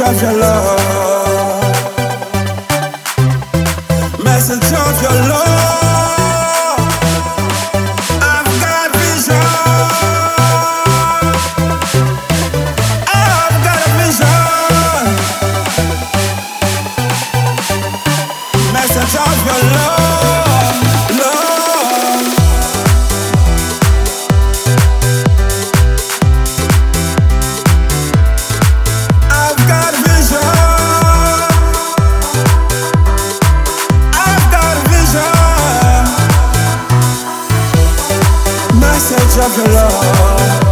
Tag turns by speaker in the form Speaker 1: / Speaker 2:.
Speaker 1: of your love. Message of your love. I've got vision. I've got a vision. Message of your love, message of your love